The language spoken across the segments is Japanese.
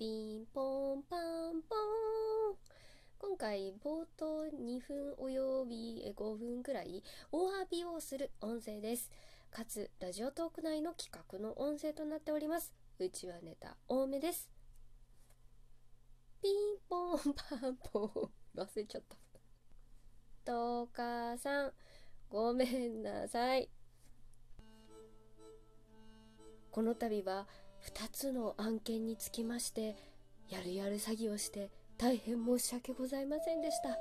ピンポンパンポン。今回冒頭2分および5分くらいお詫びをする音声です。かつラジオトーク内の企画の音声となっております。うちはネタ多めです。ピンポンパンポン。忘れちゃった。とかさんごめんなさい。この度は2つの案件につきましてやるやる詐欺をして大変申し訳ございませんでした。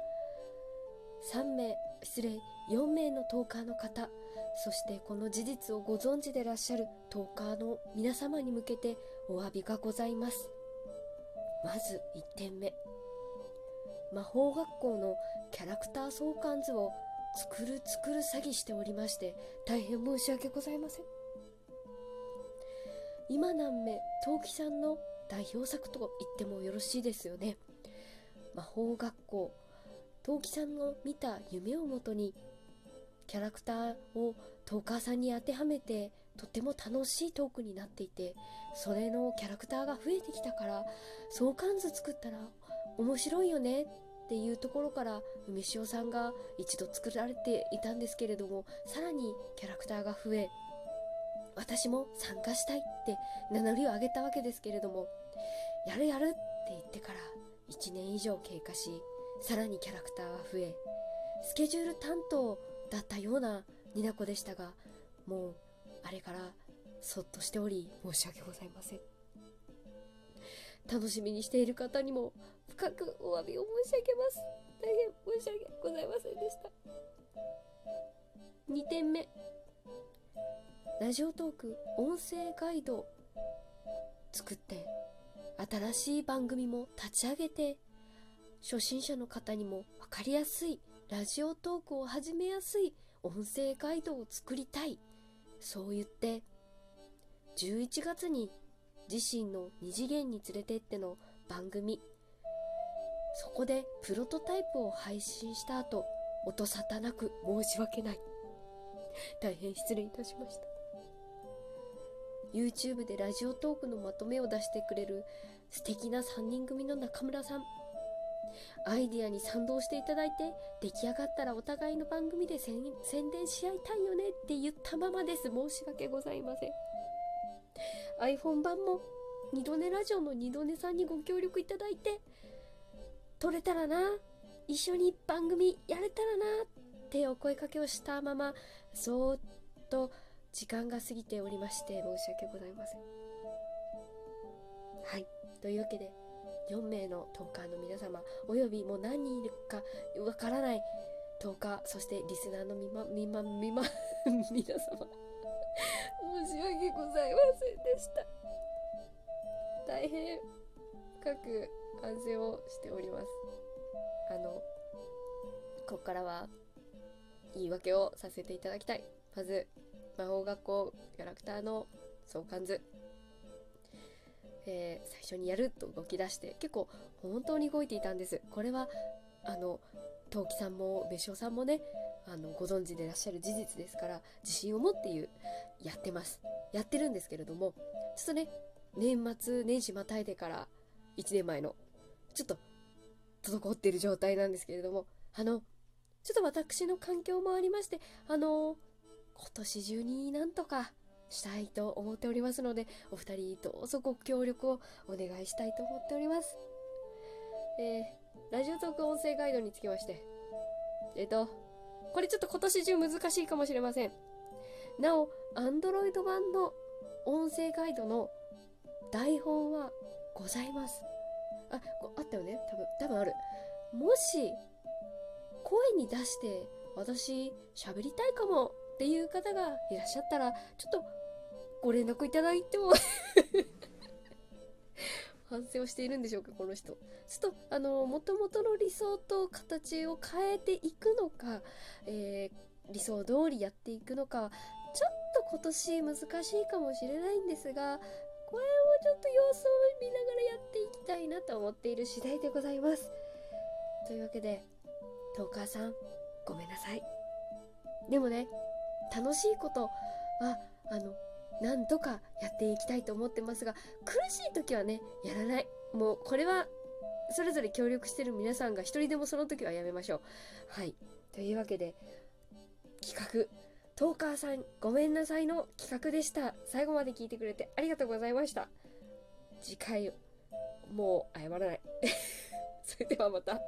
3名失礼4名のトーカーの方そしてこの事実をご存知でらっしゃるトーカーの皆様に向けてお詫びがございます。まず1点目。魔法学校のキャラクター相関図を作る作る詐欺しておりまして大変申し訳ございません。今何目陶器さんの代表作と言ってもよろしいですよね。魔法学校。陶器さんの見た夢をもとにキャラクターをトーカーさんに当てはめてとても楽しいトークになっていてそれのキャラクターが増えてきたから相関図作ったら面白いよねっていうところから梅塩さんが一度作られていたんですけれどもさらにキャラクターが増え私も参加したいって名乗りを上げたわけですけれどもやるやるって言ってから1年以上経過しさらにキャラクターは増えスケジュール担当だったようなニナコでしたがもうあれからそっとしており申し訳ございません。楽しみにしている方にも深くお詫びを申し上げます。大変申し訳ございませんでした。2点目。ラジオトーク音声ガイド作って新しい番組も立ち上げて初心者の方にも分かりやすいラジオトークを始めやすい音声ガイドを作りたい。そう言って11月に自身の二次元に連れてっての番組。そこでプロトタイプを配信した後音沙汰なく申し訳ない。大変失礼いたしました。YouTube でラジオトークのまとめを出してくれる素敵な3人組の中村さん。アイディアに賛同していただいて出来上がったらお互いの番組で宣伝し合いたいよねって言ったままです。申し訳ございません。iPhone 版も二度寝ラジオの二度寝さんにご協力いただいて撮れたらな一緒に番組やれたらなってお声かけをしたままそーっと時間が過ぎておりまして申し訳ございません。はい。というわけで4名のトーカーの皆様およびもう何人いるかわからないトーカーそしてリスナーのみまみまみま 皆様申し訳ございませんでした。大変深く反省をしております。あのここからは言い訳をさせていただきたい。まず魔法学校キャラクターの相関図、えー、最初にやると動き出して結構本当に動いていたんです。これはあの陶器さんも別所さんもねあのご存知でいらっしゃる事実ですから自信を持って言うやってます。やってるんですけれどもちょっとね年末年始またいでから1年前のちょっと滞ってる状態なんですけれどもあのちょっと私の環境もありましてあの今年中になんとかしたいと思っておりますので、お二人どうぞご協力をお願いしたいと思っております。えー、ラジオトーク音声ガイドにつきまして、えっ、ー、と、これちょっと今年中難しいかもしれません。なお、Android 版の音声ガイドの台本はございます。あ、あったよね？多分、多分ある。もし、声に出して私喋りたいかもっていう方がいらっしゃったら、ちょっとご連絡いただいても 反省をしているんでしょうか、この人。ちょっと、あの、もともとの理想と形を変えていくのか、えー、理想通りやっていくのか、ちょっと今年難しいかもしれないんですが、これをちょっと様子を見ながらやっていきたいなと思っている次第でございます。というわけで、トーカーさん、ごめんなさい。でもね、楽しいことはあのなんとかやっていきたいと思ってますが苦しい時はねやらない。もうこれはそれぞれ協力してる皆さんが一人でもその時はやめましょう。はい。というわけで企画。トーカーさんごめんなさいの企画でした。最後まで聞いてくれてありがとうございました。次回もう謝らない。それではまた。